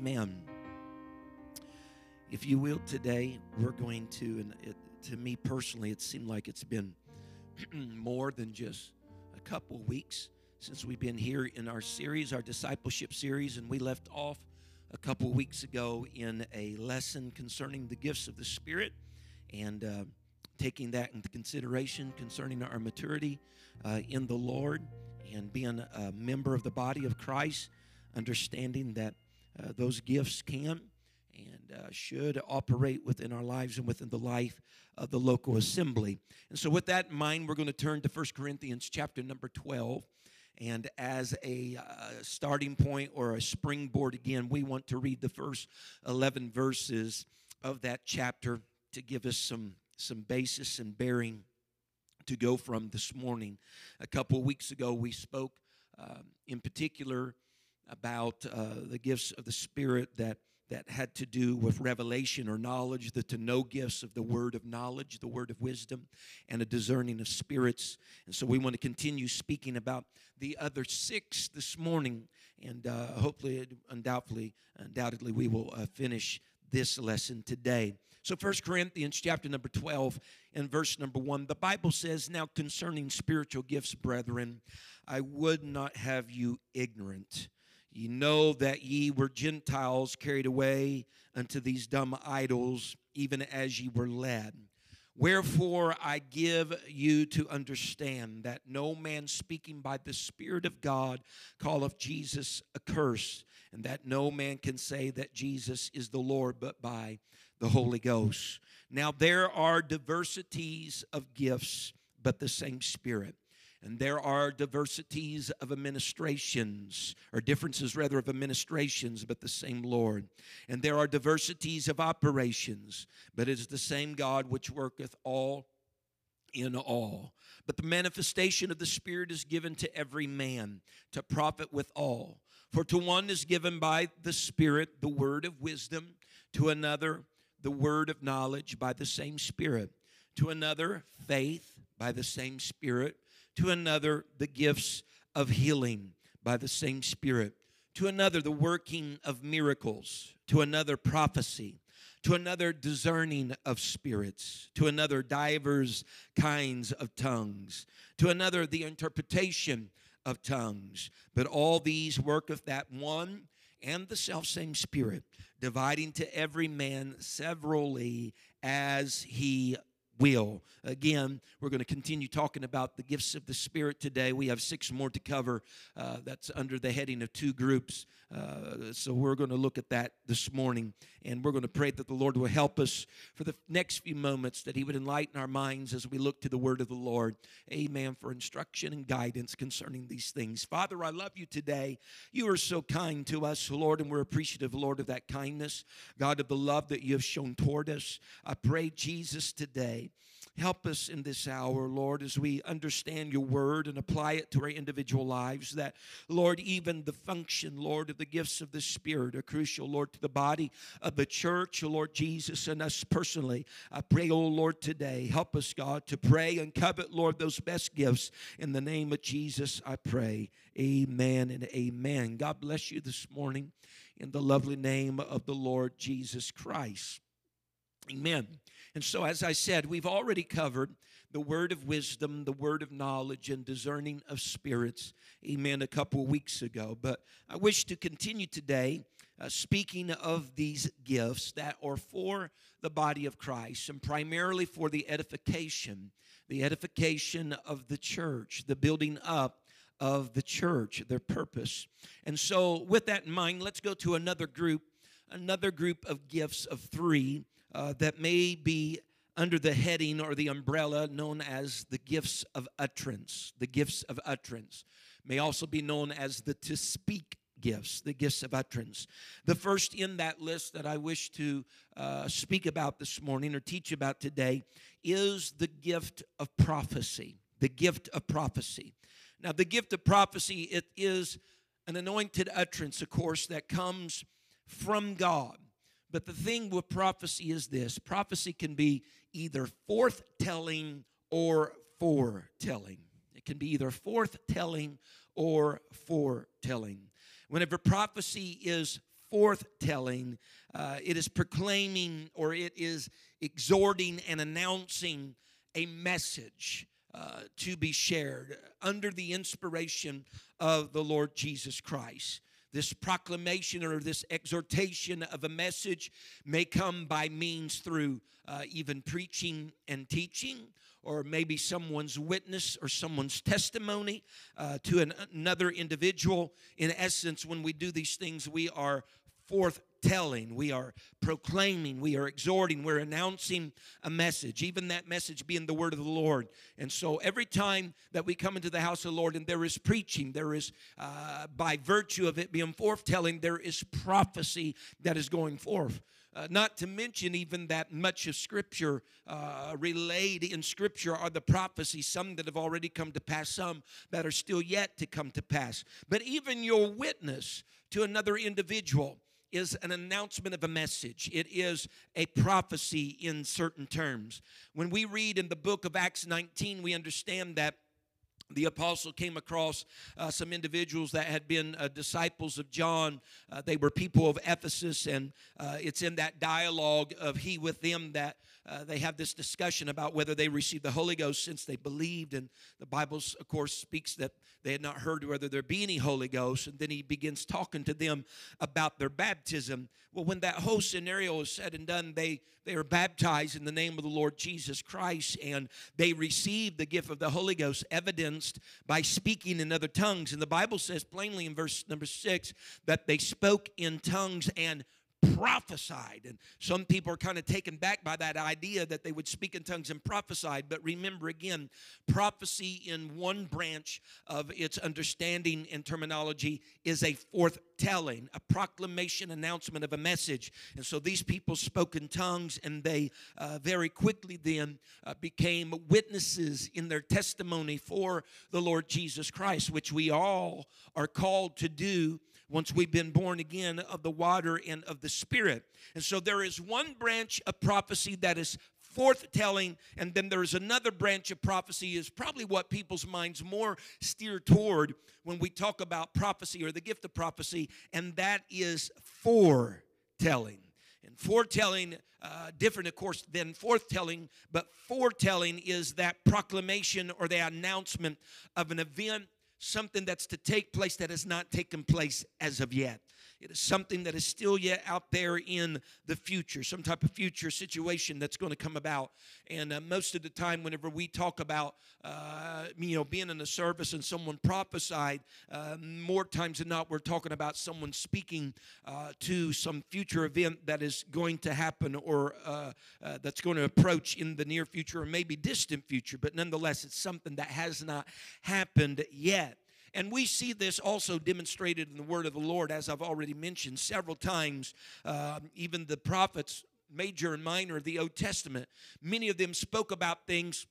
Amen. If you will, today we're going to, and it, to me personally, it seemed like it's been more than just a couple weeks since we've been here in our series, our discipleship series, and we left off a couple weeks ago in a lesson concerning the gifts of the Spirit and uh, taking that into consideration concerning our maturity uh, in the Lord and being a member of the body of Christ, understanding that uh, those gifts can and uh, should operate within our lives and within the life of the local assembly. And so, with that in mind, we're going to turn to 1 Corinthians chapter number 12. And as a uh, starting point or a springboard, again, we want to read the first 11 verses of that chapter to give us some, some basis and bearing to go from this morning. A couple weeks ago, we spoke um, in particular about uh, the gifts of the Spirit that that had to do with revelation or knowledge, the to know gifts of the word of knowledge, the word of wisdom, and a discerning of spirits. And so we want to continue speaking about the other six this morning, and uh, hopefully, undoubtedly, undoubtedly, we will uh, finish this lesson today. So, First Corinthians chapter number 12 and verse number 1, the Bible says, Now concerning spiritual gifts, brethren, I would not have you ignorant. Ye know that ye were Gentiles carried away unto these dumb idols, even as ye were led. Wherefore I give you to understand that no man speaking by the Spirit of God calleth Jesus accursed, and that no man can say that Jesus is the Lord but by the Holy Ghost. Now there are diversities of gifts, but the same Spirit. And there are diversities of administrations, or differences rather of administrations, but the same Lord. And there are diversities of operations, but it is the same God which worketh all in all. But the manifestation of the Spirit is given to every man to profit with all. For to one is given by the Spirit the word of wisdom, to another the word of knowledge by the same Spirit, to another faith by the same Spirit to another the gifts of healing by the same Spirit, to another the working of miracles, to another prophecy, to another discerning of spirits, to another divers kinds of tongues, to another the interpretation of tongues. But all these worketh that one and the self same Spirit, dividing to every man severally as he will. Again, we're going to continue talking about the gifts of the Spirit today. We have six more to cover. Uh, that's under the heading of two groups. Uh, so we're going to look at that this morning. And we're going to pray that the Lord will help us for the next few moments, that He would enlighten our minds as we look to the Word of the Lord. Amen. For instruction and guidance concerning these things. Father, I love you today. You are so kind to us, Lord, and we're appreciative, Lord, of that kindness. God, of the love that you have shown toward us. I pray, Jesus, today Help us in this hour, Lord, as we understand your word and apply it to our individual lives. That, Lord, even the function, Lord, of the gifts of the Spirit are crucial, Lord, to the body of the church, oh, Lord Jesus, and us personally. I pray, oh Lord, today, help us, God, to pray and covet, Lord, those best gifts. In the name of Jesus, I pray. Amen and amen. God bless you this morning in the lovely name of the Lord Jesus Christ. Amen. And so, as I said, we've already covered the word of wisdom, the word of knowledge, and discerning of spirits, amen, a couple of weeks ago. But I wish to continue today uh, speaking of these gifts that are for the body of Christ and primarily for the edification, the edification of the church, the building up of the church, their purpose. And so, with that in mind, let's go to another group, another group of gifts of three uh, that may be under the heading or the umbrella known as the gifts of utterance. The gifts of utterance may also be known as the to speak gifts, the gifts of utterance. The first in that list that I wish to uh, speak about this morning or teach about today is the gift of prophecy. The gift of prophecy. Now, the gift of prophecy, it is an anointed utterance, of course, that comes from God. But the thing with prophecy is this prophecy can be either forthtelling or foretelling. It can be either forthtelling or foretelling. Whenever prophecy is forthtelling, uh, it is proclaiming or it is exhorting and announcing a message. Uh, to be shared under the inspiration of the Lord Jesus Christ. This proclamation or this exhortation of a message may come by means through uh, even preaching and teaching, or maybe someone's witness or someone's testimony uh, to an, another individual. In essence, when we do these things, we are forthtelling, we are proclaiming, we are exhorting, we're announcing a message, even that message being the word of the Lord. And so every time that we come into the house of the Lord and there is preaching, there is, uh, by virtue of it being forthtelling, there is prophecy that is going forth. Uh, not to mention, even that much of Scripture uh, relayed in Scripture are the prophecies, some that have already come to pass, some that are still yet to come to pass. But even your witness to another individual is an announcement of a message. It is a prophecy in certain terms. When we read in the book of Acts 19, we understand that the apostle came across uh, some individuals that had been uh, disciples of John. Uh, they were people of Ephesus, and uh, it's in that dialogue of he with them that uh, they have this discussion about whether they received the Holy Ghost since they believed. And the Bible, of course, speaks that they had not heard whether there be any Holy Ghost. And then he begins talking to them about their baptism. Well, when that whole scenario is said and done, they, they are baptized in the name of the Lord Jesus Christ and they receive the gift of the Holy Ghost, by speaking in other tongues. And the Bible says plainly in verse number six that they spoke in tongues and prophesied. And some people are kind of taken back by that idea that they would speak in tongues and prophesied. But remember again, prophecy in one branch of its understanding and terminology is a forthtelling, a proclamation, announcement of a message. And so these people spoke in tongues and they uh, very quickly then uh, became witnesses in their testimony for the Lord Jesus Christ, which we all are called to do once we've been born again of the water and of the Spirit. And so there is one branch of prophecy that is forthtelling and then there's another branch of prophecy is probably what people's minds more steer toward when we talk about prophecy or the gift of prophecy and that is foretelling and foretelling uh, different of course than forthtelling but foretelling is that proclamation or the announcement of an event something that's to take place that has not taken place as of yet. It is something that is still yet out there in the future, some type of future situation that's going to come about. And uh, most of the time, whenever we talk about, uh, you know, being in a service and someone prophesied, uh, more times than not, we're talking about someone speaking uh, to some future event that is going to happen or uh, uh, that's going to approach in the near future or maybe distant future. But nonetheless, it's something that has not happened yet. And we see this also demonstrated in the word of the Lord, as I've already mentioned several times. Uh, even the prophets, major and minor of the Old Testament, many of them spoke about things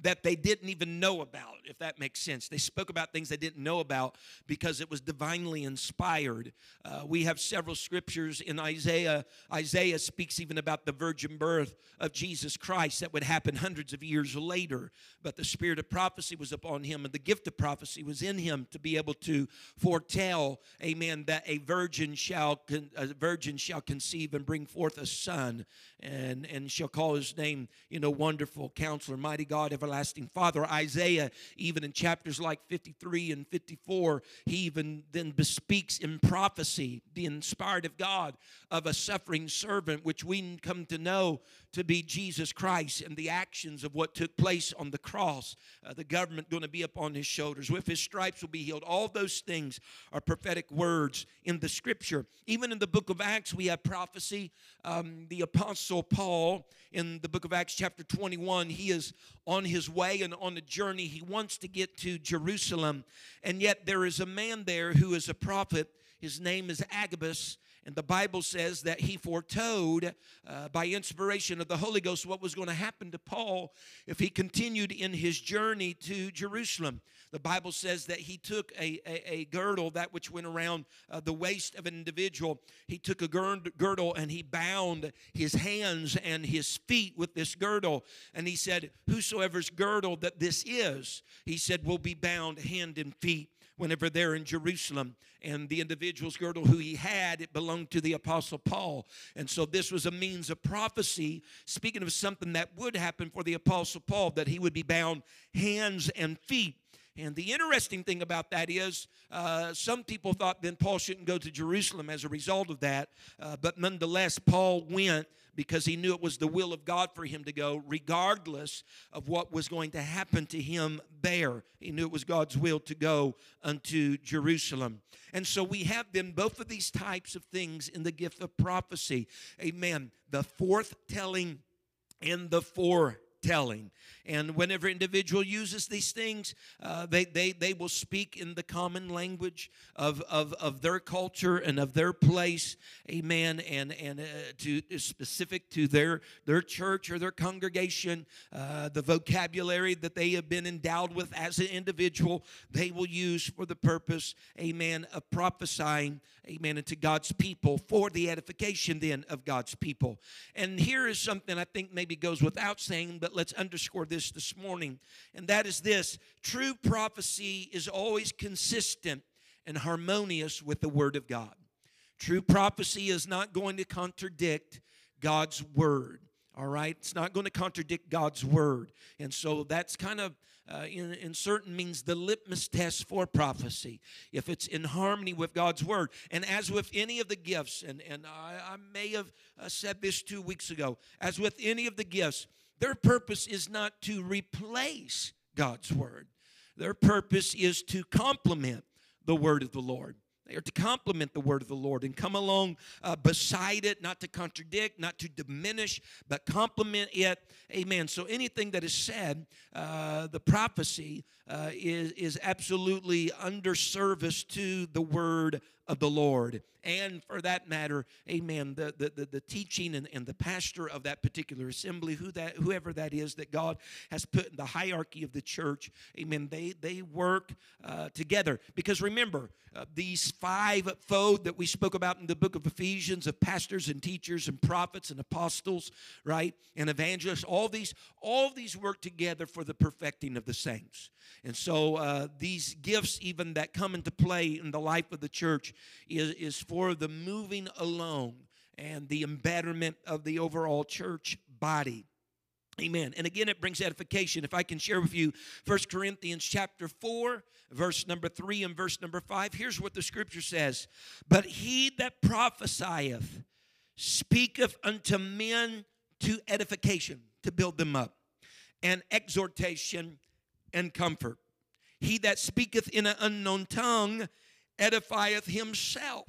that they didn't even know about, if that makes sense. They spoke about things they didn't know about because it was divinely inspired. Uh, we have several scriptures in Isaiah. Isaiah speaks even about the virgin birth of Jesus Christ that would happen hundreds of years later. But the spirit of prophecy was upon him, and the gift of prophecy was in him to be able to foretell, amen, that a virgin shall con- a virgin shall conceive and bring forth a son, and and shall call his name, you know, wonderful counselor, mighty God everlasting Father. Isaiah, even in chapters like 53 and 54, he even then bespeaks in prophecy, the inspired of God, of a suffering servant, which we come to know to be Jesus Christ and the actions of what took place on the cross. Uh, the government going to be upon his shoulders. With his stripes will be healed. All those things are prophetic words in the scripture. Even in the book of Acts, we have prophecy. Um, the apostle Paul, in the book of Acts, chapter 21, he is on his way and on a journey. He wants to get to Jerusalem. And yet there is a man there who is a prophet His name is Agabus. And the Bible says that he foretold uh, by inspiration of the Holy Ghost what was going to happen to Paul if he continued in his journey to Jerusalem. The Bible says that he took a, a, a girdle, that which went around uh, the waist of an individual. He took a girdle and he bound his hands and his feet with this girdle. And he said, Whosoever's girdle that this is, he said, will be bound hand and feet whenever they're in Jerusalem. And the individual's girdle who he had, it belonged to the Apostle Paul. And so this was a means of prophecy, speaking of something that would happen for the Apostle Paul, that he would be bound hands and feet. And the interesting thing about that is, uh, some people thought then Paul shouldn't go to Jerusalem as a result of that. Uh, but nonetheless, Paul went because he knew it was the will of God for him to go, regardless of what was going to happen to him there. He knew it was God's will to go unto Jerusalem. And so we have then both of these types of things in the gift of prophecy. Amen. The foretelling and the foretelling. And whenever individual uses these things, uh, they, they, they will speak in the common language of, of, of their culture and of their place. Amen. And, and uh, to specific to their, their church or their congregation, uh, the vocabulary that they have been endowed with as an individual, they will use for the purpose, amen, of prophesying, amen, into God's people for the edification then of God's people. And here is something I think maybe goes without saying, but let's underscore this this morning, and that is this true prophecy is always consistent and harmonious with the Word of God. True prophecy is not going to contradict God's Word. All right? It's not going to contradict God's Word. And so that's kind of, uh, in, in certain means, the litmus test for prophecy, if it's in harmony with God's Word. And as with any of the gifts, and, and I, I may have uh, said this two weeks ago, as with any of the gifts, their purpose is not to replace God's word, their purpose is to complement the word of the Lord. They are to complement the word of the Lord and come along uh, beside it, not to contradict, not to diminish, but complement it. Amen. So anything that is said, uh, the prophecy uh, is, is absolutely under service to the word of the Lord. And for that matter, amen, the, the, the, the, teaching and, and the pastor of that particular assembly, who that, whoever that is that God has put in the hierarchy of the church, amen, they, they work uh, together. Because remember, uh, these five-fold that we spoke about in the book of Ephesians of pastors and teachers and prophets and apostles, right, and evangelists, all these, all these work together for the perfecting of the saints. And so uh, these gifts, even that come into play in the life of the church, is, is for the moving along and the embetterment of the overall church body. Amen. And again, it brings edification. If I can share with you First Corinthians chapter 4, verse number 3 and verse number 5, here's what the scripture says But he that prophesieth speaketh unto men to edification, to build them up, and exhortation and comfort. He that speaketh in an unknown tongue edifieth himself,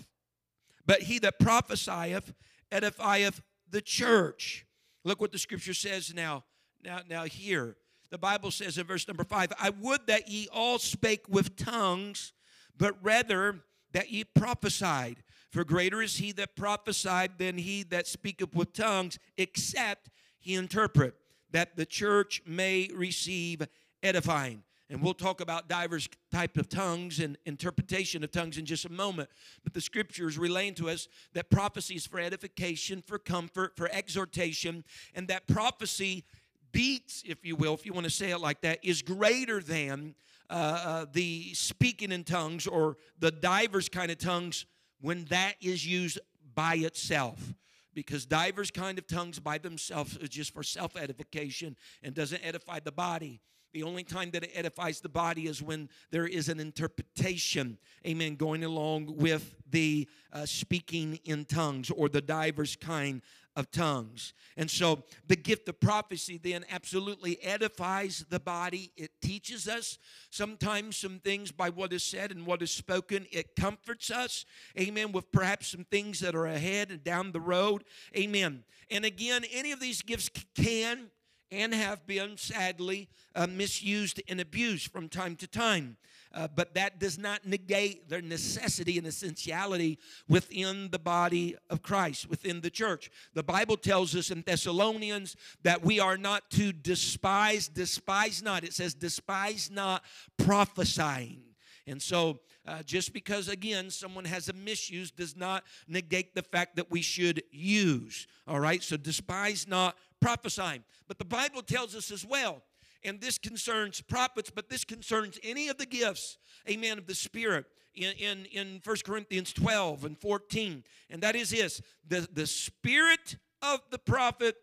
but he that prophesieth edifieth the church. Look what the scripture says now. Now, now here. The Bible says in verse number five, I would that ye all spake with tongues, but rather that ye prophesied. For greater is he that prophesied than he that speaketh with tongues, except he interpret, that the church may receive edifying. And we'll talk about diverse type of tongues and interpretation of tongues in just a moment. But the scriptures relaying to us that prophecy is for edification, for comfort, for exhortation, and that prophecy beats, if you will, if you want to say it like that, is greater than uh, uh, the speaking in tongues or the divers kind of tongues when that is used by itself because divers kind of tongues by themselves is just for self edification and doesn't edify the body the only time that it edifies the body is when there is an interpretation, amen, going along with the uh, speaking in tongues or the diverse kind of tongues. And so the gift of prophecy then absolutely edifies the body. It teaches us sometimes some things by what is said and what is spoken. It comforts us, amen, with perhaps some things that are ahead and down the road, amen. And again, any of these gifts can and have been sadly uh, misused and abused from time to time. Uh, but that does not negate their necessity and essentiality within the body of Christ, within the church. The Bible tells us in Thessalonians that we are not to despise, despise not. It says, despise not prophesying. And so, uh, just because, again, someone has a misuse does not negate the fact that we should use. All right? So, despise not prophesying. But the Bible tells us as well and this concerns prophets, but this concerns any of the gifts, amen, of the Spirit in, in, in 1 Corinthians 12 and 14. And that is this the, the spirit of the prophet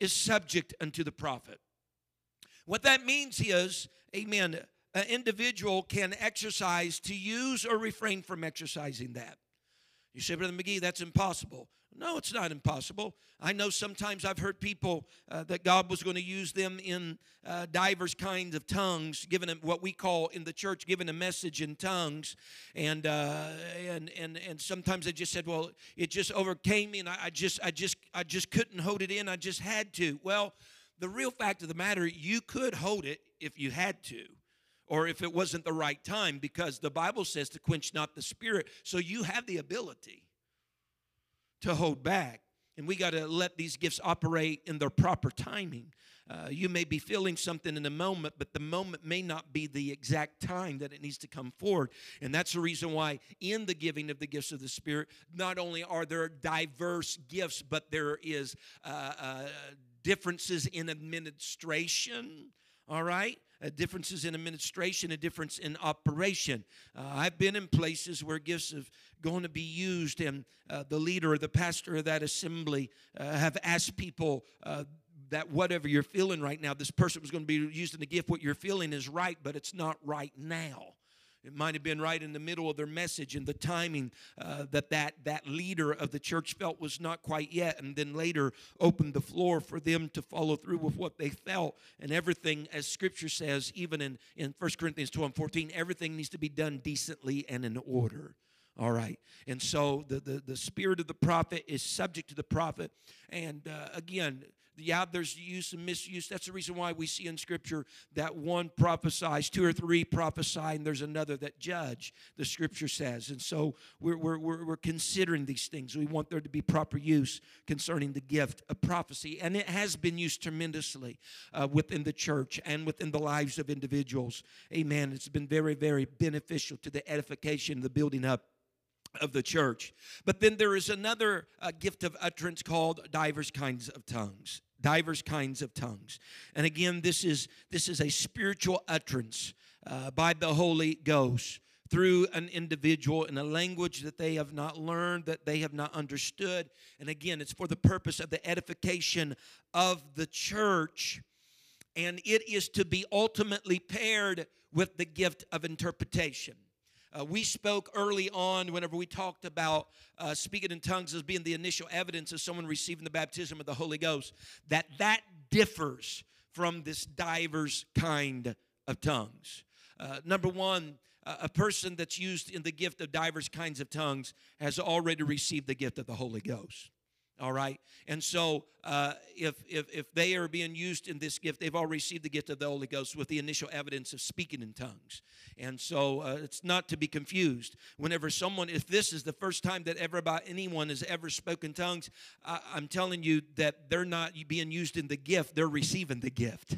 is subject unto the prophet. What that means is, amen, an individual can exercise to use or refrain from exercising that. You say, Brother McGee, that's impossible. No, it's not impossible. I know sometimes I've heard people uh, that God was going to use them in uh, divers kinds of tongues, given what we call in the church, given a message in tongues, and uh, and and and sometimes I just said, well, it just overcame me, and I, I just I just I just couldn't hold it in. I just had to. Well, the real fact of the matter, you could hold it if you had to or if it wasn't the right time because the Bible says to quench not the spirit. So you have the ability to hold back. And we got to let these gifts operate in their proper timing. Uh, you may be feeling something in the moment, but the moment may not be the exact time that it needs to come forward. And that's the reason why, in the giving of the gifts of the Spirit, not only are there diverse gifts, but there is uh, uh, differences in administration. All right? uh, differences in administration, a difference in operation. Uh, I've been in places where gifts have going to be used, and uh, the leader or the pastor of that assembly uh, have asked people uh, that whatever you're feeling right now, this person was going to be using the gift. What you're feeling is right, but it's not right now. It might have been right in the middle of their message and the timing uh, that, that that leader of the church felt was not quite yet, and then later opened the floor for them to follow through with what they felt. And everything, as Scripture says, even in, in 1 Corinthians 12 and 14, everything needs to be done decently and in order. All right. And so the, the, the spirit of the prophet is subject to the prophet. And uh, again, yeah, there's use and misuse. That's the reason why we see in Scripture that one prophesies, two or three prophesy, and there's another that judge, the Scripture says. And so we're, we're, we're, we're considering these things. We want there to be proper use concerning the gift of prophecy. And it has been used tremendously uh, within the church and within the lives of individuals. Amen. It's been very, very beneficial to the edification, the building up of the church. But then there is another uh, gift of utterance called divers kinds of tongues divers kinds of tongues. And again this is this is a spiritual utterance uh, by the holy ghost through an individual in a language that they have not learned that they have not understood. And again it's for the purpose of the edification of the church and it is to be ultimately paired with the gift of interpretation uh, we spoke early on whenever we talked about uh, speaking in tongues as being the initial evidence of someone receiving the baptism of the Holy Ghost, that that differs from this divers kind of tongues. Uh, number one, a person that's used in the gift of divers kinds of tongues has already received the gift of the Holy Ghost all right? And so uh, if, if if they are being used in this gift they've all received the gift of the holy ghost with the initial evidence of speaking in tongues. And so uh, it's not to be confused. Whenever someone if this is the first time that ever about anyone has ever spoken tongues I, i'm telling you that they're not being used in the gift they're receiving the gift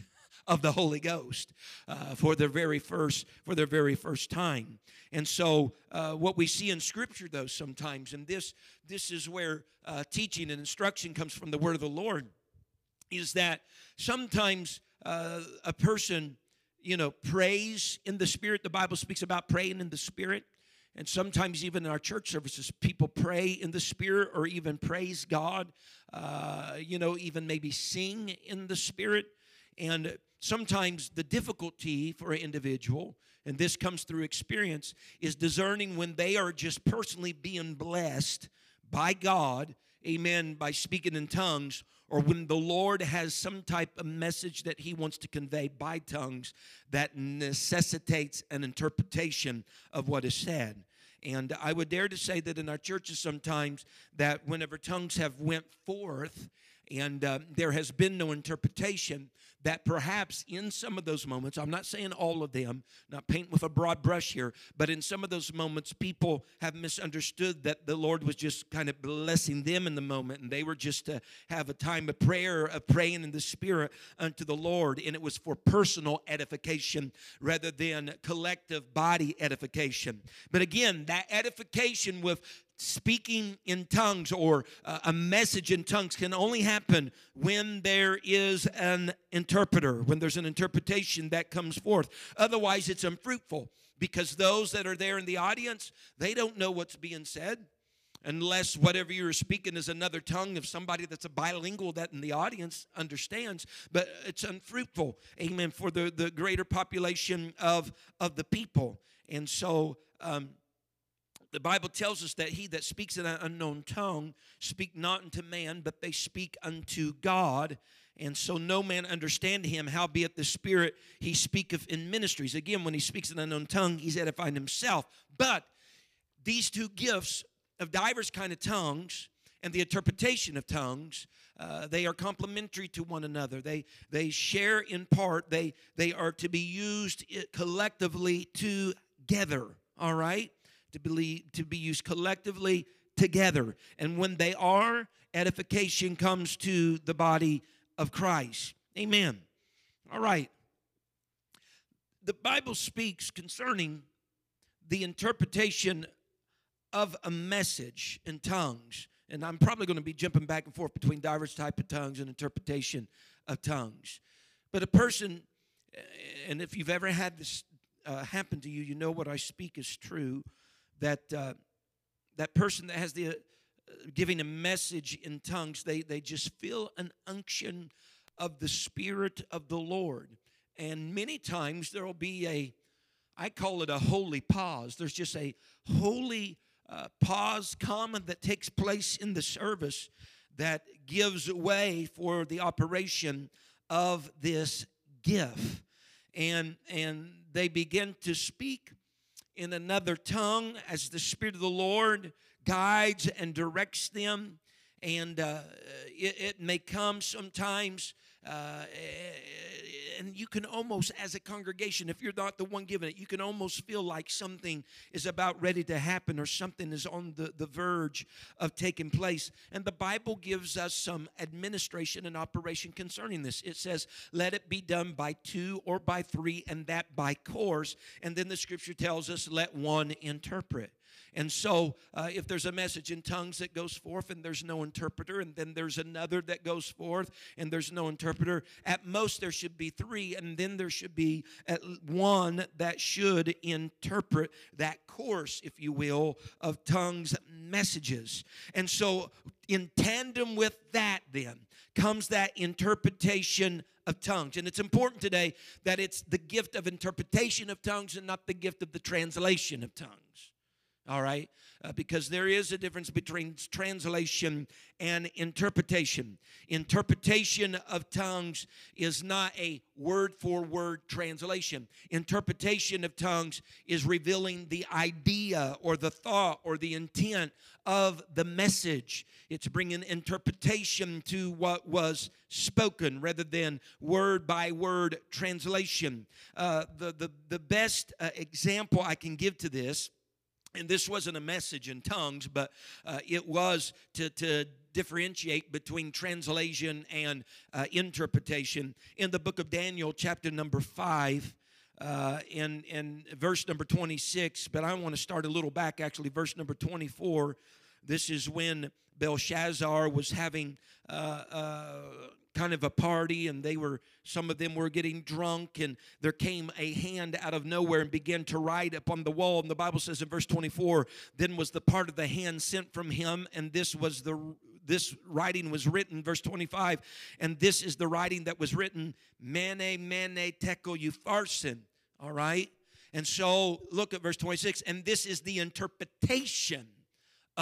of the Holy Ghost uh, for their very first for their very first time. And so, uh, what we see in Scripture, though, sometimes, and this this is where uh, teaching and instruction comes from the Word of the Lord, is that sometimes uh, a person, you know, prays in the Spirit. The Bible speaks about praying in the Spirit. And sometimes, even in our church services, people pray in the Spirit or even praise God, uh, you know, even maybe sing in the Spirit. And sometimes the difficulty for an individual, and this comes through experience, is discerning when they are just personally being blessed by God, amen, by speaking in tongues, or when the Lord has some type of message that He wants to convey by tongues that necessitates an interpretation of what is said. And I would dare to say that in our churches sometimes that whenever tongues have went forth, And uh, there has been no interpretation that perhaps in some of those moments, I'm not saying all of them, not paint with a broad brush here, but in some of those moments, people have misunderstood that the Lord was just kind of blessing them in the moment, and they were just to have a time of prayer, of praying in the Spirit unto the Lord, and it was for personal edification rather than collective body edification. But again, that edification with speaking in tongues or uh, a message in tongues can only happen when there is an interpreter, when there's an interpretation that comes forth. Otherwise, it's unfruitful because those that are there in the audience, they don't know what's being said unless whatever you're speaking is another tongue of somebody that's a bilingual that in the audience understands but it's unfruitful amen for the, the greater population of of the people and so um, the Bible tells us that he that speaks in an unknown tongue speak not unto man, but they speak unto God. And so no man understand him, howbeit the Spirit he speaketh in ministries. Again, when he speaks in an unknown tongue, he's edifying himself. But these two gifts of divers kind of tongues and the interpretation of tongues, uh, they are complementary to one another. They they share in part. They they are to be used collectively together. All right to be, to be used collectively together. And when they are, edification comes to the body of Christ. Amen. All right. The Bible speaks concerning the interpretation of a message in tongues. And I'm probably going to be jumping back and forth between diverse type of tongues and interpretation of tongues. But a person, and if you've ever had this uh, happen to you, you know what I speak is true that uh, that person that has the uh, giving a message in tongues, they they just feel an unction of the Spirit of the Lord, and many times there will be a, I call it a holy pause. There's just a holy uh, pause common that takes place in the service that gives way for the operation of this gift and and they begin to speak in another tongue as the Spirit of the Lord guides and directs them. And uh, it, it, may come sometimes, uh, and you can almost, as a congregation, if you're not the one giving it, you can almost feel like something is about ready to happen or something is on the, the verge of taking place. And the Bible gives us some administration and operation concerning this. It says, let it be done by two or by three, and that by course. And then the scripture tells us, let one interpret. And so, uh, if there's a message in tongues that goes forth and there's no interpreter, and then there's another that goes forth and there's no interpreter, at most there should be three, and then there should be one that should interpret that course, if you will, of tongues messages. And so, in tandem with that, then comes that interpretation of tongues. And it's important today that it's the gift of interpretation of tongues and not the gift of the translation of tongues all right? Uh, because there is a difference between translation and interpretation. Interpretation of tongues is not a word for word translation. Interpretation of tongues is revealing the idea or the thought or the intent of the message. It's bringing interpretation to what was spoken rather than word by word translation. Uh, the, the, the best uh, example I can give to this and this wasn't a message in tongues, but uh, it was to, to differentiate between translation and uh, interpretation. In the book of Daniel, chapter number 5, uh, in, in verse number 26, but I want to start a little back, actually, verse number 24. This is when Belshazzar was having uh, uh, kind of a party and they were some of them were getting drunk and there came a hand out of nowhere and began to write upon the wall. And the bible says in verse 24 then was the part of the hand sent from him and this was the this writing was written verse 25 and this is the writing that was written mene mene tekel upharsin all right? And so look at verse 26 and this is the interpretation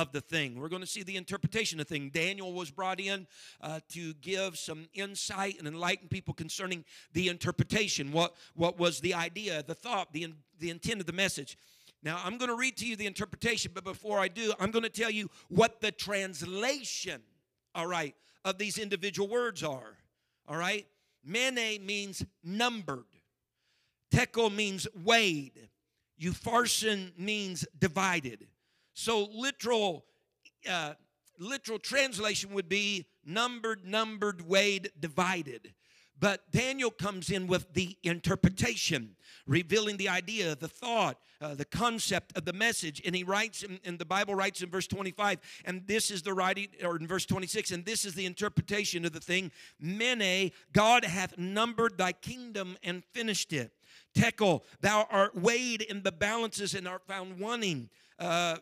of the thing. We're going to see the interpretation of the thing. Daniel was brought in uh, to give some insight and enlighten people concerning the interpretation. What, what was the idea, the thought, the, the intent of the message. Now, I'm going to read to you the interpretation, but before I do, I'm going to tell you what the translation all right, of these individual words are. All right? Mene means numbered. Tekel means weighed. Upharsin means divided. So literal uh, literal translation would be numbered, numbered, weighed, divided. But Daniel comes in with the interpretation, revealing the idea, the thought, uh, the concept of the message. And he writes, and the Bible writes in verse 25, and this is the writing, or in verse 26, and this is the interpretation of the thing. Mene, God hath numbered thy kingdom and finished it. Tekel, thou art weighed in the balances and art found wanting. Uh,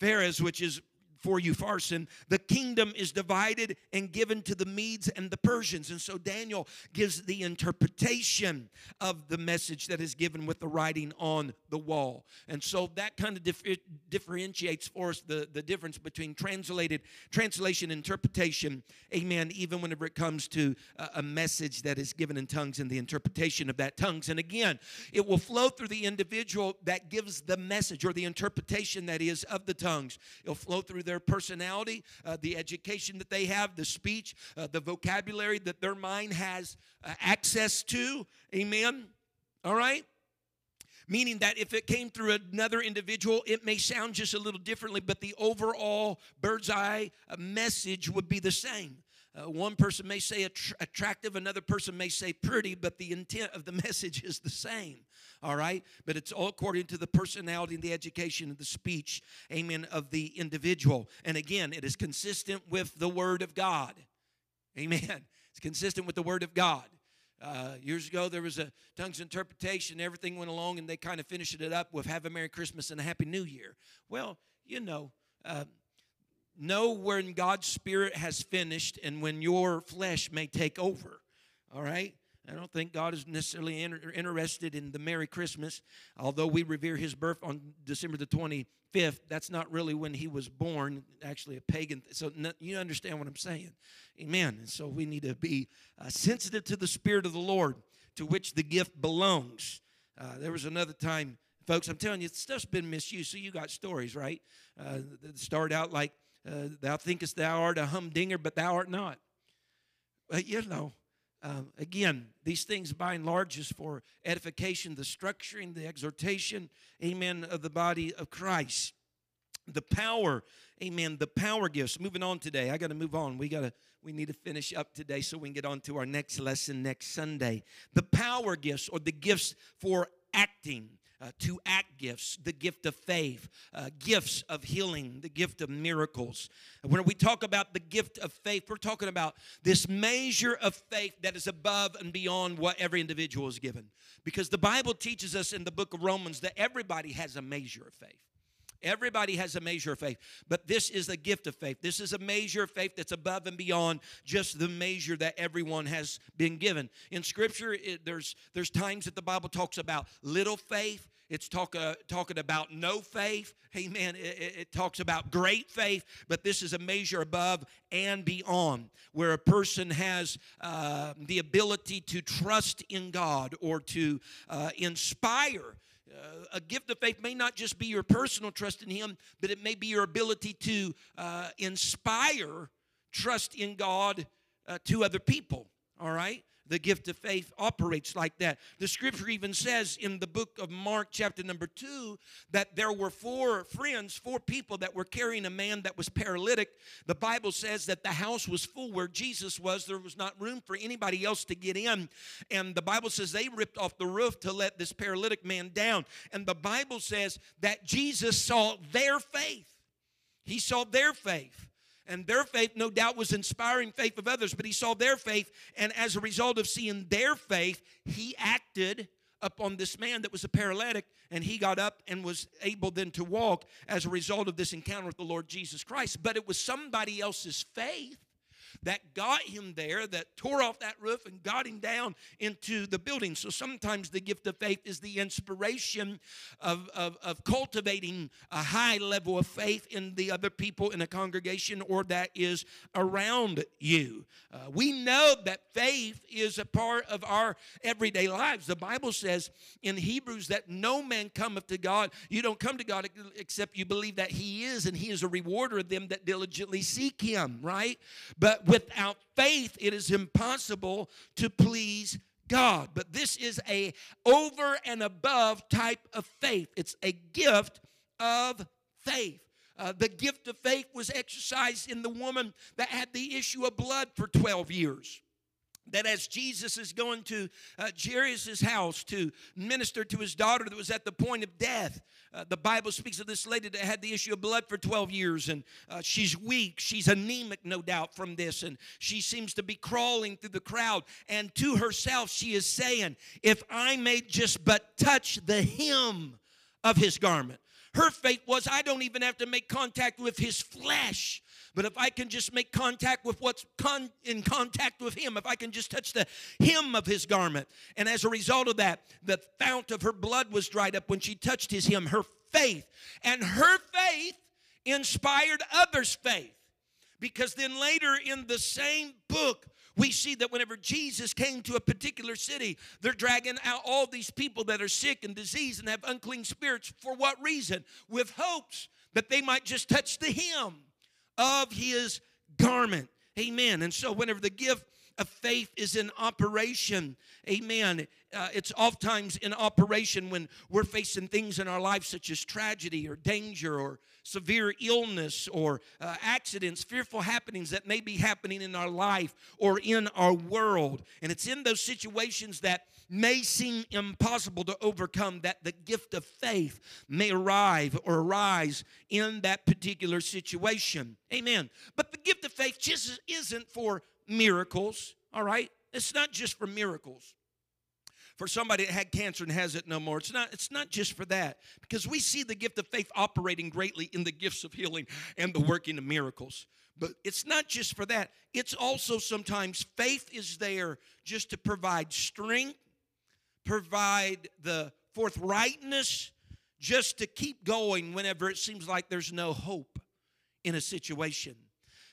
Phares, which is for you, Upharsin, the kingdom is divided and given to the Medes and the Persians. And so Daniel gives the interpretation of the message that is given with the writing on the wall. And so that kind of dif- differentiates for us the, the difference between translated translation interpretation, amen, even whenever it comes to a, a message that is given in tongues and the interpretation of that tongues. And again, it will flow through the individual that gives the message or the interpretation that is of the tongues. It'll flow through their personality, uh, the education that they have, the speech, uh, the vocabulary that their mind has uh, access to. Amen. All right? Meaning that if it came through another individual, it may sound just a little differently, but the overall bird's eye uh, message would be the same. Uh, one person may say attractive, another person may say pretty, but the intent of the message is the same. All right? But it's all according to the personality and the education and the speech, amen, of the individual. And again, it is consistent with the Word of God. Amen. It's consistent with the Word of God. Uh, years ago, there was a tongues interpretation. Everything went along, and they kind of finished it up with "Have a Merry Christmas and a Happy New Year." Well, you know, uh, know when God's Spirit has finished and when your flesh may take over. All right? I don't think God is necessarily inter- interested in the Merry Christmas. Although we revere his birth on December the 25th, that's not really when he was born, actually a pagan. So you understand what I'm saying. Amen. And so we need to be uh, sensitive to the Spirit of the Lord to which the gift belongs. Uh, there was another time, folks, I'm telling you, stuff's been misused. So you got stories, right? Uh, that start out like, uh, thou thinkest thou art a humdinger, but thou art not. But you know, um, again, these things by and large is for edification, the structuring, the exhortation, amen, of the body of Christ. The power, amen, the power gifts. Moving on today. I got to move on. We got to we need to finish up today so we can get on to our next lesson next Sunday. The power gifts or the gifts for acting uh, to act gifts, the gift of faith, uh, gifts of healing, the gift of miracles. When we talk about the gift of faith, we're talking about this measure of faith that is above and beyond what every individual is given. Because the Bible teaches us in the book of Romans that everybody has a measure of faith. Everybody has a measure of faith, but this is a gift of faith. This is a measure of faith that's above and beyond just the measure that everyone has been given. In Scripture, it, there's there's times that the Bible talks about little faith. It's talk, uh, talking about no faith. Amen. It, it, it talks about great faith, but this is a measure above and beyond where a person has uh, the ability to trust in God or to uh, inspire uh, a gift of faith may not just be your personal trust in Him, but it may be your ability to uh, inspire trust in God uh, to other people. All right? The gift of faith operates like that. The scripture even says in the book of Mark, chapter number two, that there were four friends, four people that were carrying a man that was paralytic. The Bible says that the house was full where Jesus was. There was not room for anybody else to get in. And the Bible says they ripped off the roof to let this paralytic man down. And the Bible says that Jesus saw their faith. He saw their faith. And their faith, no doubt, was inspiring faith of others, but he saw their faith. And as a result of seeing their faith, he acted upon this man that was a paralytic, and he got up and was able then to walk as a result of this encounter with the Lord Jesus Christ. But it was somebody else's faith that got him there, that tore off that roof and got him down into the building. So sometimes the gift of faith is the inspiration of, of, of cultivating a high level of faith in the other people in a congregation or that is around you. Uh, we know that faith is a part of our everyday lives. The Bible says in Hebrews that no man cometh to God. You don't come to God except you believe that He is, and He is a rewarder of them that diligently seek Him, right? But without faith, it is impossible to please God. But this is a over and above type of faith. It's a gift of faith. Uh, the gift of faith was exercised in the woman that had the issue of blood for 12 years that as Jesus is going to uh, Jairus' house to minister to his daughter that was at the point of death, uh, the Bible speaks of this lady that had the issue of blood for 12 years, and uh, she's weak. She's anemic, no doubt, from this, and she seems to be crawling through the crowd. And to herself, she is saying, If I may just but touch the hem of his garment. Her faith was, I don't even have to make contact with his flesh. But if I can just make contact with what's con- in contact with him, if I can just touch the hem of his garment. And as a result of that, the fount of her blood was dried up when she touched his hem, her faith. And her faith inspired others' faith. Because then later in the same book, we see that whenever Jesus came to a particular city, they're dragging out all these people that are sick and diseased and have unclean spirits. For what reason? With hopes that they might just touch the hem of his garment. Amen. And so, whenever the gift of faith is in operation, amen, uh, it's oftentimes in operation when we're facing things in our life such as tragedy or danger or severe illness or uh, accidents, fearful happenings that may be happening in our life or in our world. And it's in those situations that may seem impossible to overcome that the gift of faith may arrive or arise in that particular situation. Amen. But the gift of faith just isn't for miracles, all right? It's not just for miracles for somebody that had cancer and has it no more. It's not, it's not just for that, because we see the gift of faith operating greatly in the gifts of healing and the working of miracles. But it's not just for that, it's also sometimes faith is there just to provide strength, provide the forthrightness, just to keep going whenever it seems like there's no hope in a situation.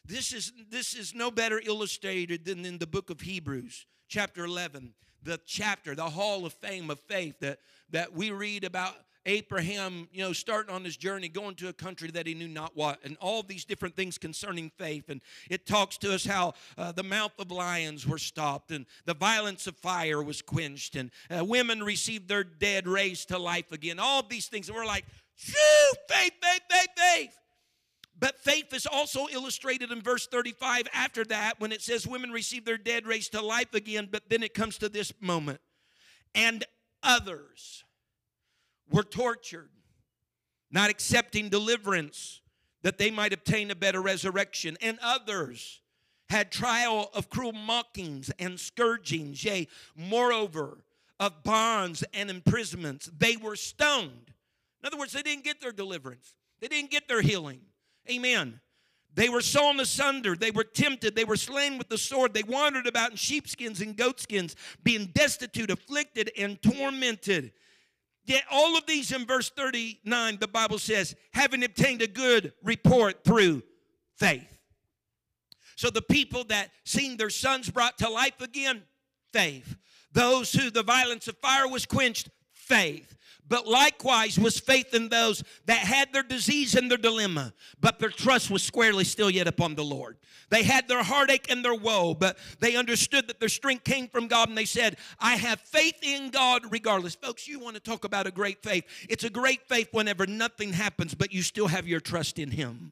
This is, this is no better illustrated than in the book of Hebrews, chapter 11 the chapter, the hall of fame of faith that, that we read about Abraham, you know, starting on his journey, going to a country that he knew not what, and all these different things concerning faith. And it talks to us how uh, the mouth of lions were stopped, and the violence of fire was quenched, and uh, women received their dead raised to life again. All these things. And we're like, shoo, faith, faith, faith, faith. But faith is also illustrated in verse 35 after that when it says women receive their dead raised to life again, but then it comes to this moment. And others were tortured, not accepting deliverance that they might obtain a better resurrection. And others had trial of cruel mockings and scourgings, yea, moreover, of bonds and imprisonments. They were stoned. In other words, they didn't get their deliverance, they didn't get their healing. Amen. They were sawn asunder. They were tempted. They were slain with the sword. They wandered about in sheepskins and goatskins, being destitute, afflicted, and tormented. Yet all of these in verse 39, the Bible says, having obtained a good report through faith. So the people that seen their sons brought to life again, faith. Those who the violence of fire was quenched, faith but likewise was faith in those that had their disease and their dilemma, but their trust was squarely still yet upon the Lord. They had their heartache and their woe, but they understood that their strength came from God, and they said, I have faith in God regardless. Folks, you want to talk about a great faith. It's a great faith whenever nothing happens, but you still have your trust in Him.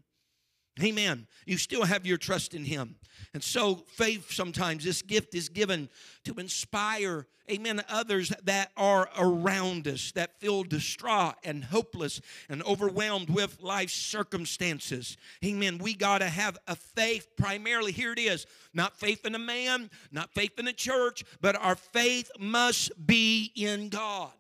Amen. You still have your trust in Him. And so, faith sometimes, this gift is given to inspire, amen, others that are around us that feel distraught and hopeless and overwhelmed with life's circumstances. Amen. We got to have a faith primarily. Here it is not faith in a man, not faith in a church, but our faith must be in God.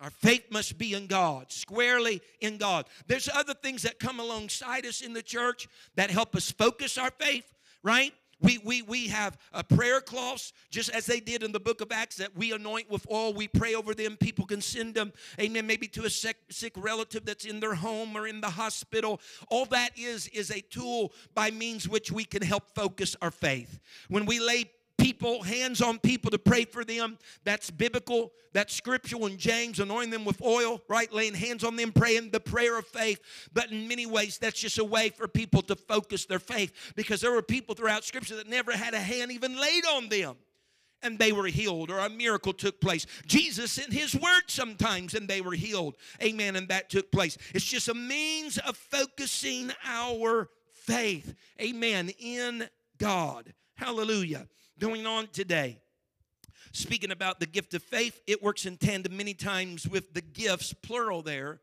Our faith must be in God, squarely in God. There's other things that come alongside us in the church that help us focus our faith, right? We, we, we have a prayer cloths, just as they did in the book of Acts, that we anoint with oil. We pray over them. People can send them, amen, maybe to a sick, sick relative that's in their home or in the hospital. All that is, is a tool by means which we can help focus our faith. When we lay people, hands on people to pray for them. That's biblical. That's scriptural. And James anointing them with oil, right? Laying hands on them, praying the prayer of faith. But in many ways, that's just a way for people to focus their faith because there were people throughout scripture that never had a hand even laid on them and they were healed, or a miracle took place. Jesus sent his word sometimes and they were healed. Amen. And that took place. It's just a means of focusing our faith. Amen. In God. Hallelujah going on today. Speaking about the gift of faith, it works in tandem many times with the gifts, plural there,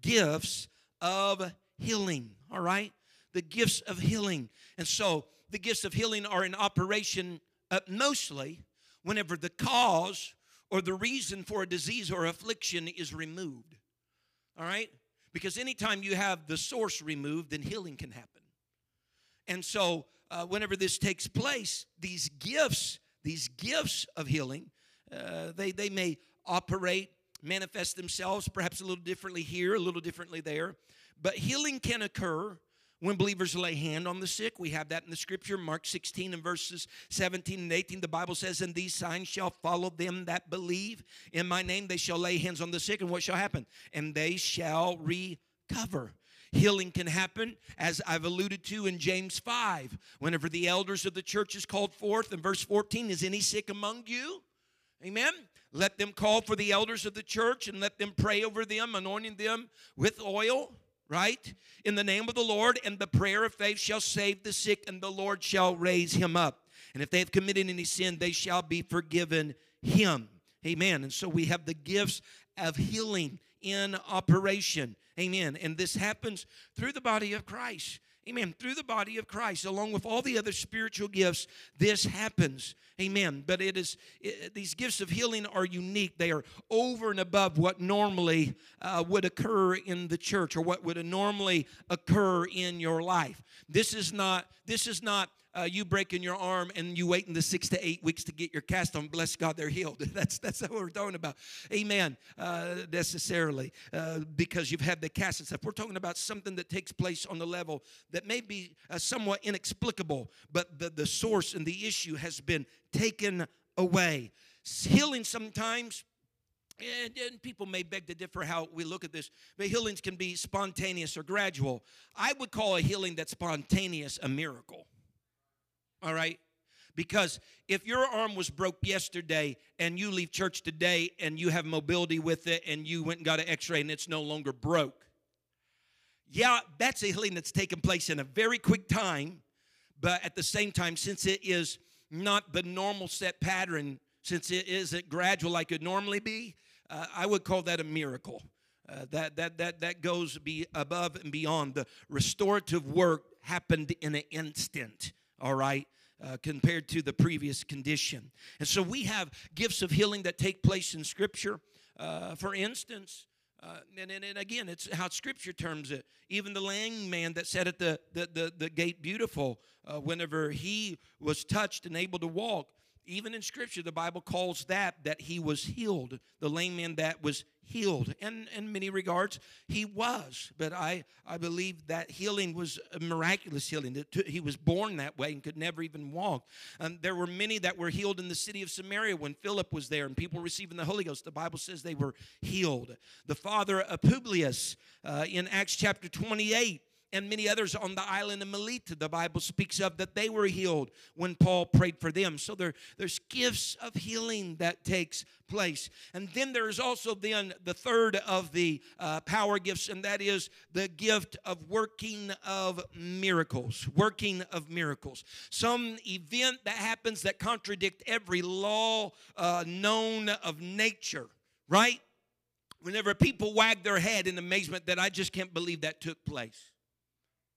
gifts of healing. All right? The gifts of healing. And so the gifts of healing are in operation uh, mostly whenever the cause or the reason for a disease or affliction is removed. All right? Because anytime you have the source removed, then healing can happen. And so uh, whenever this takes place, these gifts, these gifts of healing, uh, they, they may operate, manifest themselves perhaps a little differently here, a little differently there. But healing can occur when believers lay hand on the sick. We have that in the scripture, Mark 16 and verses 17 and 18. The Bible says, And these signs shall follow them that believe. In my name they shall lay hands on the sick, and what shall happen? And they shall recover. Healing can happen, as I've alluded to in James 5. Whenever the elders of the church is called forth, in verse 14, is any sick among you? Amen. Let them call for the elders of the church and let them pray over them, anointing them with oil, right? In the name of the Lord, and the prayer of faith shall save the sick, and the Lord shall raise him up. And if they have committed any sin, they shall be forgiven him. Amen. And so we have the gifts of healing in operation. Amen. And this happens through the body of Christ. Amen. Through the body of Christ, along with all the other spiritual gifts, this happens. Amen. But it is it, these gifts of healing are unique. They are over and above what normally uh, would occur in the church or what would normally occur in your life. This is not. This is not uh, you breaking your arm and you waiting the six to eight weeks to get your cast on. Bless God, they're healed. That's that's what we're talking about. Amen. Uh, necessarily uh, because you've had the cast and stuff. We're talking about something that takes place on the level that may be uh, somewhat inexplicable, but the, the source and the issue has been taken away. Healing sometimes and, and, people may beg to differ how we look at this, but healings can be spontaneous or gradual. I would call a healing that's spontaneous a miracle. All right? Because if your arm was broke yesterday and you leave church today and you have mobility with it and you went and got an x ray and it's no longer broke, yeah, that's a healing that's taken place in a very quick time. But at the same time, since it is not the normal set pattern, since it isn't gradual like it normally be, uh, I would call that a miracle. Uh, that, that, that, that goes be above and beyond. The restorative work happened in an instant all right? Uh, compared to the previous condition. And so we have gifts of healing that take place in Scripture. Uh, for instance, uh, and, and, and, again, it's how Scripture terms it. Even the lame man that sat at the, the, the, the gate beautiful, uh, whenever he was touched and able to walk, even in scripture the bible calls that that he was healed the lame man that was healed and in many regards. He was but i i believe that healing was a miraculous healing that he was born that way and could never even walk. Um, there were many that were healed in the city of samaria when philip was there and people receiving the holy ghost. The bible says they were healed. The father of publius uh, in acts chapter 28 and many others on the island of Melita, the Bible speaks of that they were healed when Paul prayed for them. So there, there's gifts of healing that takes place. And then there's also then the third of the uh, power gifts, and that is the gift of working of miracles. Working of miracles. Some event that happens that contradict every law uh, known of nature, right? Whenever people wag their head in amazement that I just can't believe that took place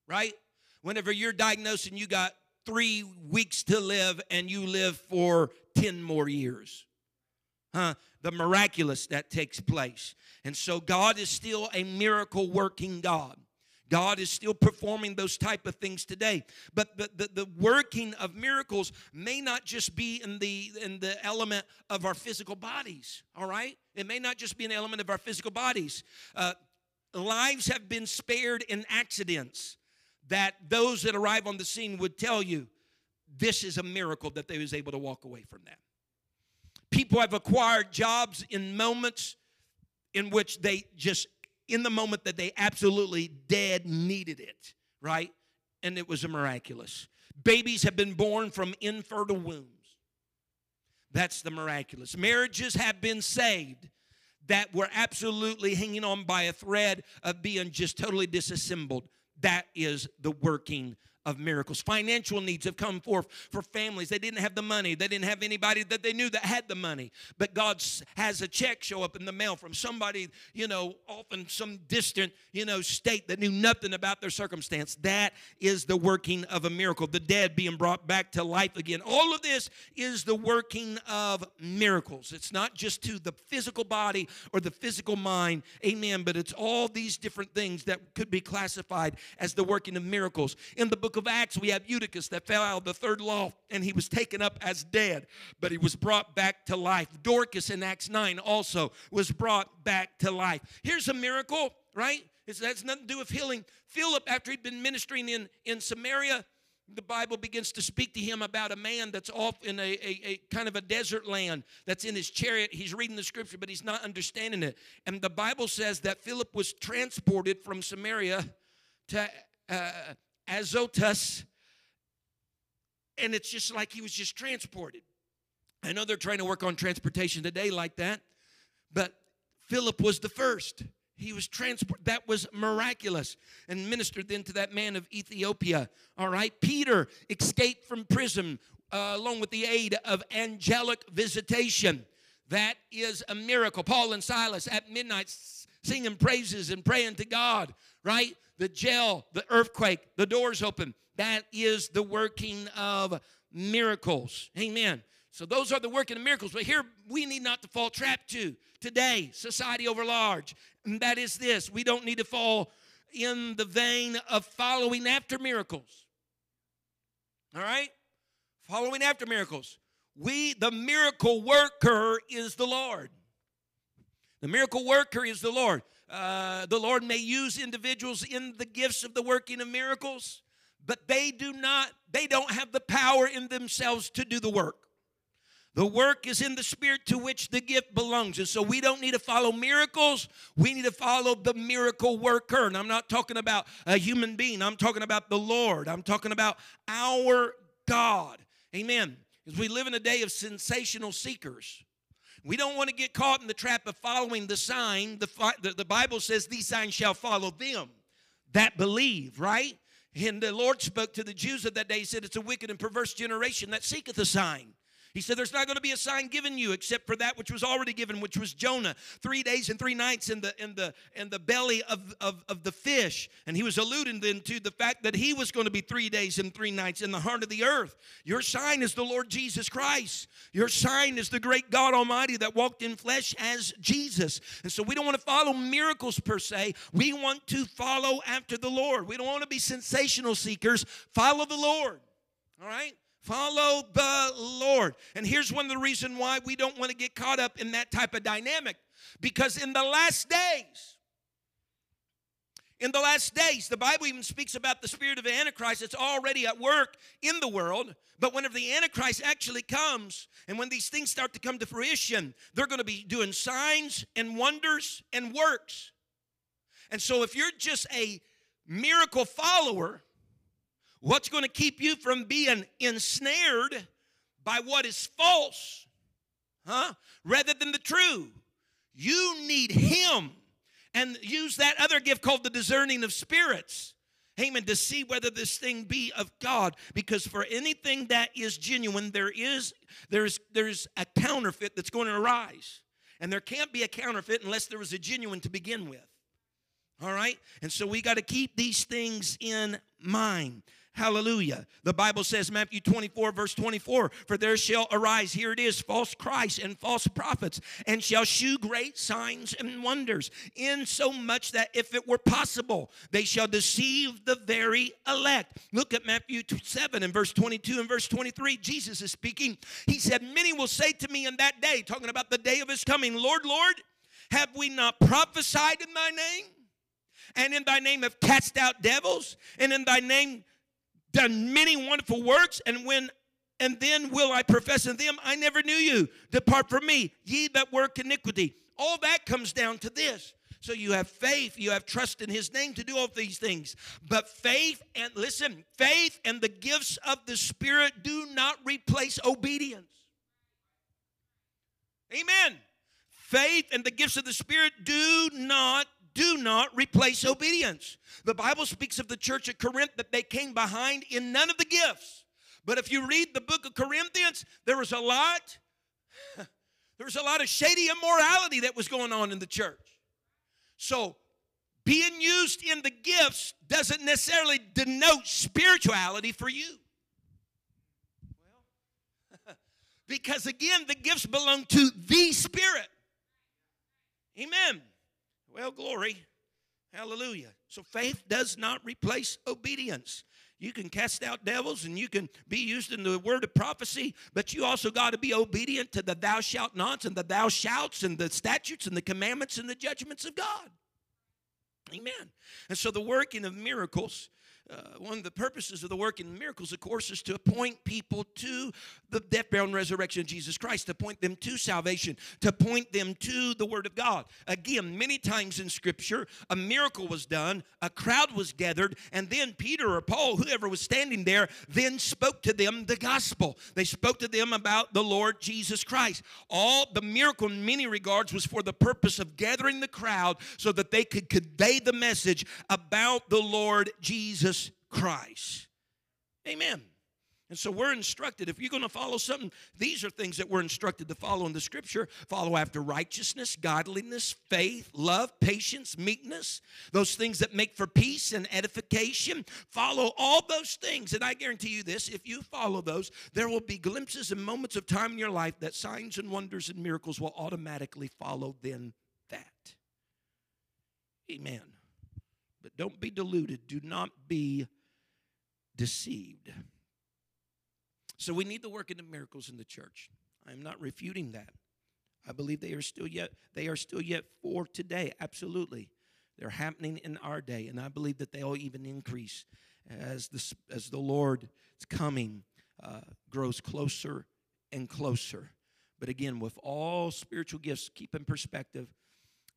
right? Whenever you're diagnosed and you got three weeks to live and you live for 10 more years. Huh? The miraculous that takes place. And so God is still a miracle working God. God is still performing those type of things today. But the, the, the, working of miracles may not just be in the in the element of our physical bodies, all right? It may not just be an element of our physical bodies. Uh, lives have been spared in accidents that those that arrive on the scene would tell you this is a miracle that they was able to walk away from that. People have acquired jobs in moments in which they just in the moment that they absolutely dead needed it, right? And it was a miraculous. Babies have been born from infertile wombs. That's the miraculous. Marriages have been saved that were absolutely hanging on by a thread of being just totally disassembled. That is the working of miracles. Financial needs have come forth for families. They didn't have the money, they didn't have anybody that they knew that had the money. But God has a check show up in the mail from somebody, you know, often some distant, you know, state that knew nothing about their circumstance. That is the working of a miracle. The dead being brought back to life again. All of this is the working of miracles. It's not just to the physical body or the physical mind, amen, but it's all these different things that could be classified as the working of miracles. In the book book of Acts, we have Eutychus that fell out of the third loft and he was taken up as dead, but he was brought back to life. Dorcas in Acts 9 also was brought back to life. Here's a miracle, right? It has nothing to do with healing. Philip, after he'd been ministering in, in Samaria, the Bible begins to speak to him about a man that's off in a, a, a, kind of a desert land that's in his chariot. He's reading the scripture, but he's not understanding it. And the Bible says that Philip was transported from Samaria to uh, Azotus, and it's just like he was just transported. I know they're trying to work on transportation today like that, but Philip was the first. He was transported. That was miraculous and ministered then to that man of Ethiopia. All right. Peter escaped from prison uh, along with the aid of angelic visitation. That is a miracle. Paul and Silas at midnight singing praises and praying to God, right? the jail, the earthquake, the doors open. That is the working of miracles. Amen. So those are the working of miracles. But here we need not to fall trap to today, society over large. And that is this. We don't need to fall in the vein of following after miracles. All right? Following after miracles. We, the miracle worker is the Lord. The miracle worker is the Lord. Uh, the Lord may use individuals in the gifts of the working of miracles, but they do not, they don't have the power in themselves to do the work. The work is in the spirit to which the gift belongs. And so we don't need to follow miracles. We need to follow the miracle worker. And I'm not talking about a human being, I'm talking about the Lord. I'm talking about our God. Amen. Because we live in a day of sensational seekers, we don't want to get caught in the trap of following the sign. The, the, the Bible says these signs shall follow them that believe, right? And the Lord spoke to the Jews of that day. He said, It's a wicked and perverse generation that seeketh a sign. He said, There's not going to be a sign given you except for that which was already given, which was Jonah. Three days and three nights in the in the in the belly of, of, of the fish. And he was alluding then to the fact that he was going to be three days and three nights in the heart of the earth. Your sign is the Lord Jesus Christ. Your sign is the great God Almighty that walked in flesh as Jesus. And so we don't want to follow miracles per se. We want to follow after the Lord. We don't want to be sensational seekers. Follow the Lord. All right? Follow the Lord. And here's one of the reasons why we don't want to get caught up in that type of dynamic. Because in the last days, in the last days, the Bible even speaks about the spirit of the Antichrist that's already at work in the world. But whenever the Antichrist actually comes, and when these things start to come to fruition, they're going to be doing signs and wonders and works. And so if you're just a miracle follower, What's going to keep you from being ensnared by what is false, huh? Rather than the true. You need Him. And use that other gift called the discerning of spirits. Amen. To see whether this thing be of God. Because for anything that is genuine, there is there's there's a counterfeit that's going to arise. And there can't be a counterfeit unless there was a genuine to begin with. All right? And so we got to keep these things in mind. Hallelujah. The Bible says, Matthew 24, verse 24, For there shall arise, here it is, false Christs and false prophets, and shall shew great signs and wonders, in so much that if it were possible, they shall deceive the very elect. Look at Matthew 7 and verse 22 and verse 23. Jesus is speaking. He said, Many will say to me in that day, talking about the day of his coming, Lord, Lord, have we not prophesied in thy name? And in thy name have cast out devils, and in thy name done many wonderful works, and when and then will I profess in them, I never knew you. Depart from me, ye that work iniquity. All that comes down to this. So you have faith, you have trust in his name to do all these things. But faith and listen, faith and the gifts of the Spirit do not replace obedience. Amen. Faith and the gifts of the Spirit do not do not replace obedience. The Bible speaks of the church at Corinth that they came behind in none of the gifts. But if you read the book of Corinthians, there was a lot there was a lot of shady immorality that was going on in the church. So, being used in the gifts doesn't necessarily denote spirituality for you. Well, because again, the gifts belong to the Spirit. Amen. Well, glory. Hallelujah. So faith does not replace obedience. You can cast out devils and you can be used in the word of prophecy, but you also got to be obedient to the thou shalt nots and the thou shouts and the statutes and the commandments and the judgments of God. Amen. And so the working of miracles uh, one of the purposes of the work in miracles, of course, is to point people to the death, burial, and resurrection of Jesus Christ, to point them to salvation, to point them to the Word of God. Again, many times in Scripture, a miracle was done, a crowd was gathered, and then Peter or Paul, whoever was standing there, then spoke to them the gospel. They spoke to them about the Lord Jesus Christ. All the miracle, in many regards, was for the purpose of gathering the crowd so that they could convey the message about the Lord Jesus Christ. Amen. And so we're instructed, if you're going to follow something, these are things that we're instructed to follow in the scripture. Follow after righteousness, godliness, faith, love, patience, meekness, those things that make for peace and edification. Follow all those things. And I guarantee you this if you follow those, there will be glimpses and moments of time in your life that signs and wonders and miracles will automatically follow then that. Amen. But don't be deluded. Do not be deceived. So we need the working of miracles in the church. I'm not refuting that. I believe they are still yet they are still yet for today. Absolutely. They're happening in our day, and I believe that they'll even increase as the, as the Lord's coming uh, grows closer and closer. But again, with all spiritual gifts, keep in perspective,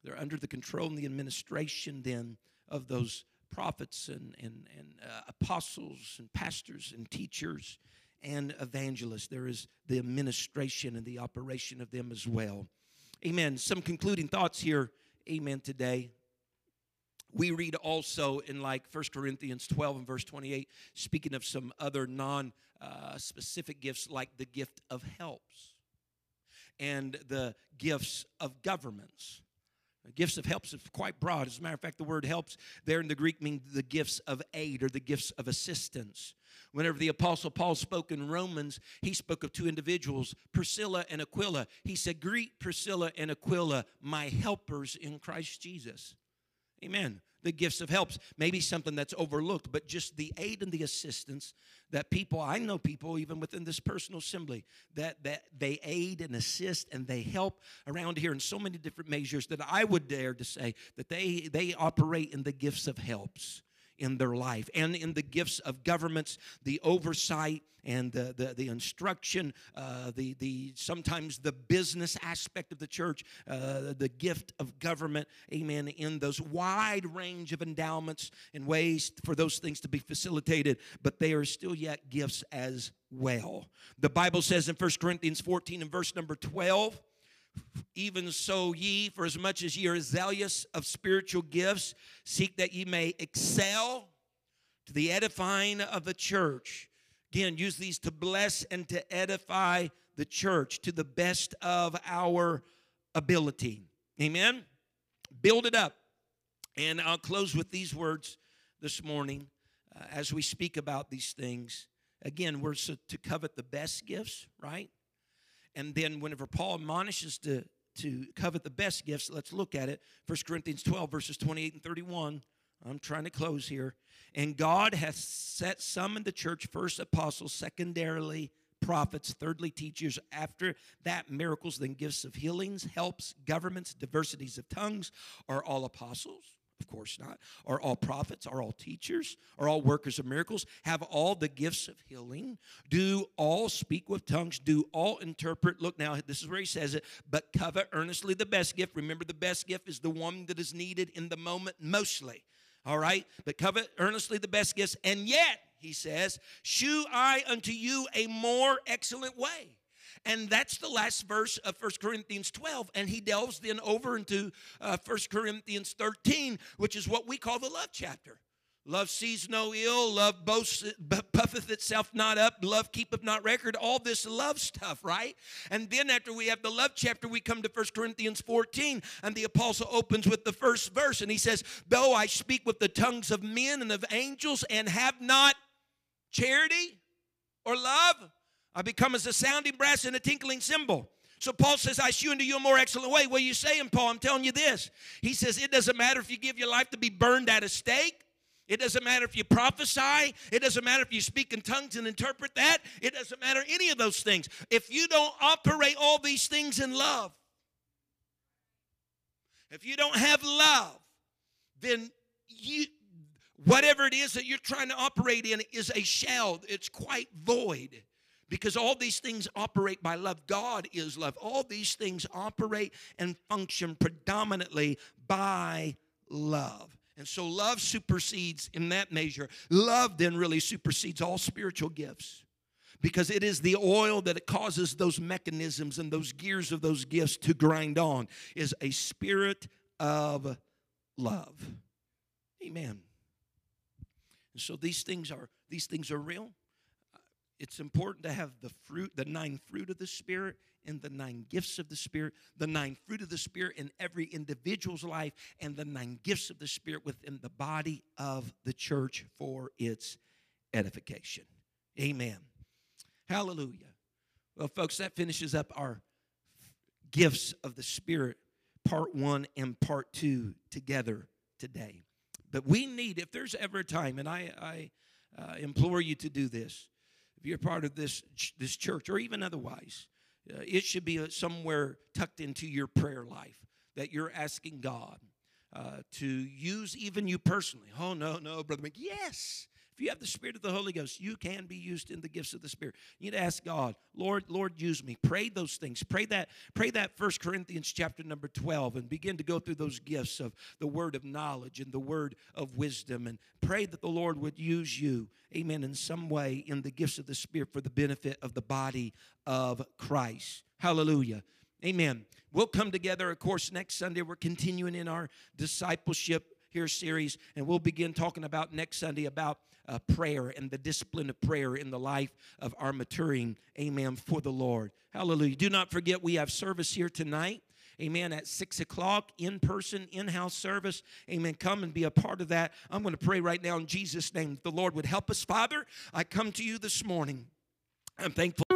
they're under the control and the administration then of those prophets and, and, and uh, apostles and pastors and teachers and evangelists. There is the administration and the operation of them as well. Amen. Some concluding thoughts here. Amen. Today. We read also in like 1 Corinthians 12 and verse 28, speaking of some other non uh, specific gifts like the gift of helps and the gifts of governments. Uh, gifts of helps is quite broad. As a matter of fact, the word helps there in the Greek means the gifts of aid or the gifts of assistance. Whenever the Apostle Paul spoke in Romans, he spoke of two individuals, Priscilla and Aquila. He said, Greet Priscilla and Aquila, my helpers in Christ Jesus. Amen the gifts of helps. Maybe something that's overlooked, but just the aid and the assistance that people, I know people even within this personal assembly, that, that they aid and assist and they help around here in so many different measures that I would dare to say that they, they operate in the gifts of helps in their life and in the gifts of governments, the oversight and the, the, the instruction, uh, the, the sometimes the business aspect of the church, uh, the gift of government, amen, in those wide range of endowments and ways for those things to be facilitated, but they are still yet gifts as well. The Bible says in 1 Corinthians 14 and verse number 12, even so, ye, for as much as ye are zealous of spiritual gifts, seek that ye may excel to the edifying of the church. Again, use these to bless and to edify the church to the best of our ability. Amen. Build it up. And I'll close with these words this morning. uh, as we speak about these things, again, we're so to covet the best gifts, right? And then whenever Paul admonishes to, to covet the best gifts, let's look at it. 1 Corinthians 12, verses 28 and 31. I'm trying to close here. And God hath set some in the church, first apostles, secondarily prophets, thirdly teachers, after that miracles, then gifts of healings, helps, governments, diversities of tongues. Are all apostles? Of course not. Are all prophets? Are all teachers? Are all workers of miracles? Have all the gifts of healing? Do all speak with tongues? Do all interpret? Look now, this is where he says it. But covet earnestly the best gift. Remember, the best gift is the one that is needed in the moment mostly. All right? But covet earnestly the best gifts. And yet, he says, shew I unto you a more excellent way. And that's the last verse of 1 Corinthians 12. And he delves then over into uh, 1 Corinthians 13, which is what we call the love chapter. Love sees no ill, love boasts, puffeth itself not up, love keepeth not record, all this love stuff, right? And then after we have the love chapter, we come to 1 Corinthians 14, and the apostle opens with the first verse, and he says, Though I speak with the tongues of men and of angels and have not charity or love, I become as a sounding brass and a tinkling cymbal. So Paul says, I shew unto you a more excellent way. What are you saying, Paul? I'm telling you this. He says, It doesn't matter if you give your life to be burned at a stake. It doesn't matter if you prophesy. It doesn't matter if you speak in tongues and interpret that. It doesn't matter any of those things. If you don't operate all these things in love, if you don't have love, then you whatever it is that you're trying to operate in is a shell. It's quite void because all these things operate by love. God is love. All these things operate and function predominantly by love. And so love supersedes in that measure. Love then really supersedes all spiritual gifts because it is the oil that causes those mechanisms and those gears of those gifts to grind on is a spirit of love. Amen. And so these things are these things are real. It's important to have the fruit, the nine fruit of the Spirit and the nine gifts of the Spirit, the nine fruit of the Spirit in every individual's life, and the nine gifts of the Spirit within the body of the church for its edification. Amen. Hallelujah. Well, folks, that finishes up our gifts of the Spirit, part one and part two together today. But we need, if there's ever a time, and I, I uh, implore you to do this, if you're part of this, this church or even otherwise, uh, it should be uh, somewhere tucked into your prayer life that you're asking God uh, to use even you personally. Oh, no, no, Brother Mick. Yes. If you have the Spirit of the Holy Ghost, you can be used in the gifts of the Spirit. You need to ask God, Lord, Lord, use me. Pray those things. Pray that, pray that First Corinthians chapter number 12 and begin to go through those gifts of the word of knowledge and the word of wisdom. And pray that the Lord would use you, amen, in some way in the gifts of the Spirit for the benefit of the body of Christ. Hallelujah. Amen. We'll come together, of course, next Sunday. We're continuing in our discipleship here series, and we'll begin talking about next Sunday about uh, prayer and the discipline of prayer in the life of our maturing, amen, for the Lord. Hallelujah. Do not forget, we have service here tonight. Amen. At six o'clock, in person, in house service. Amen. Come and be a part of that. I'm going to pray right now in Jesus' name. The Lord would help us. Father, I come to you this morning. I'm thankful.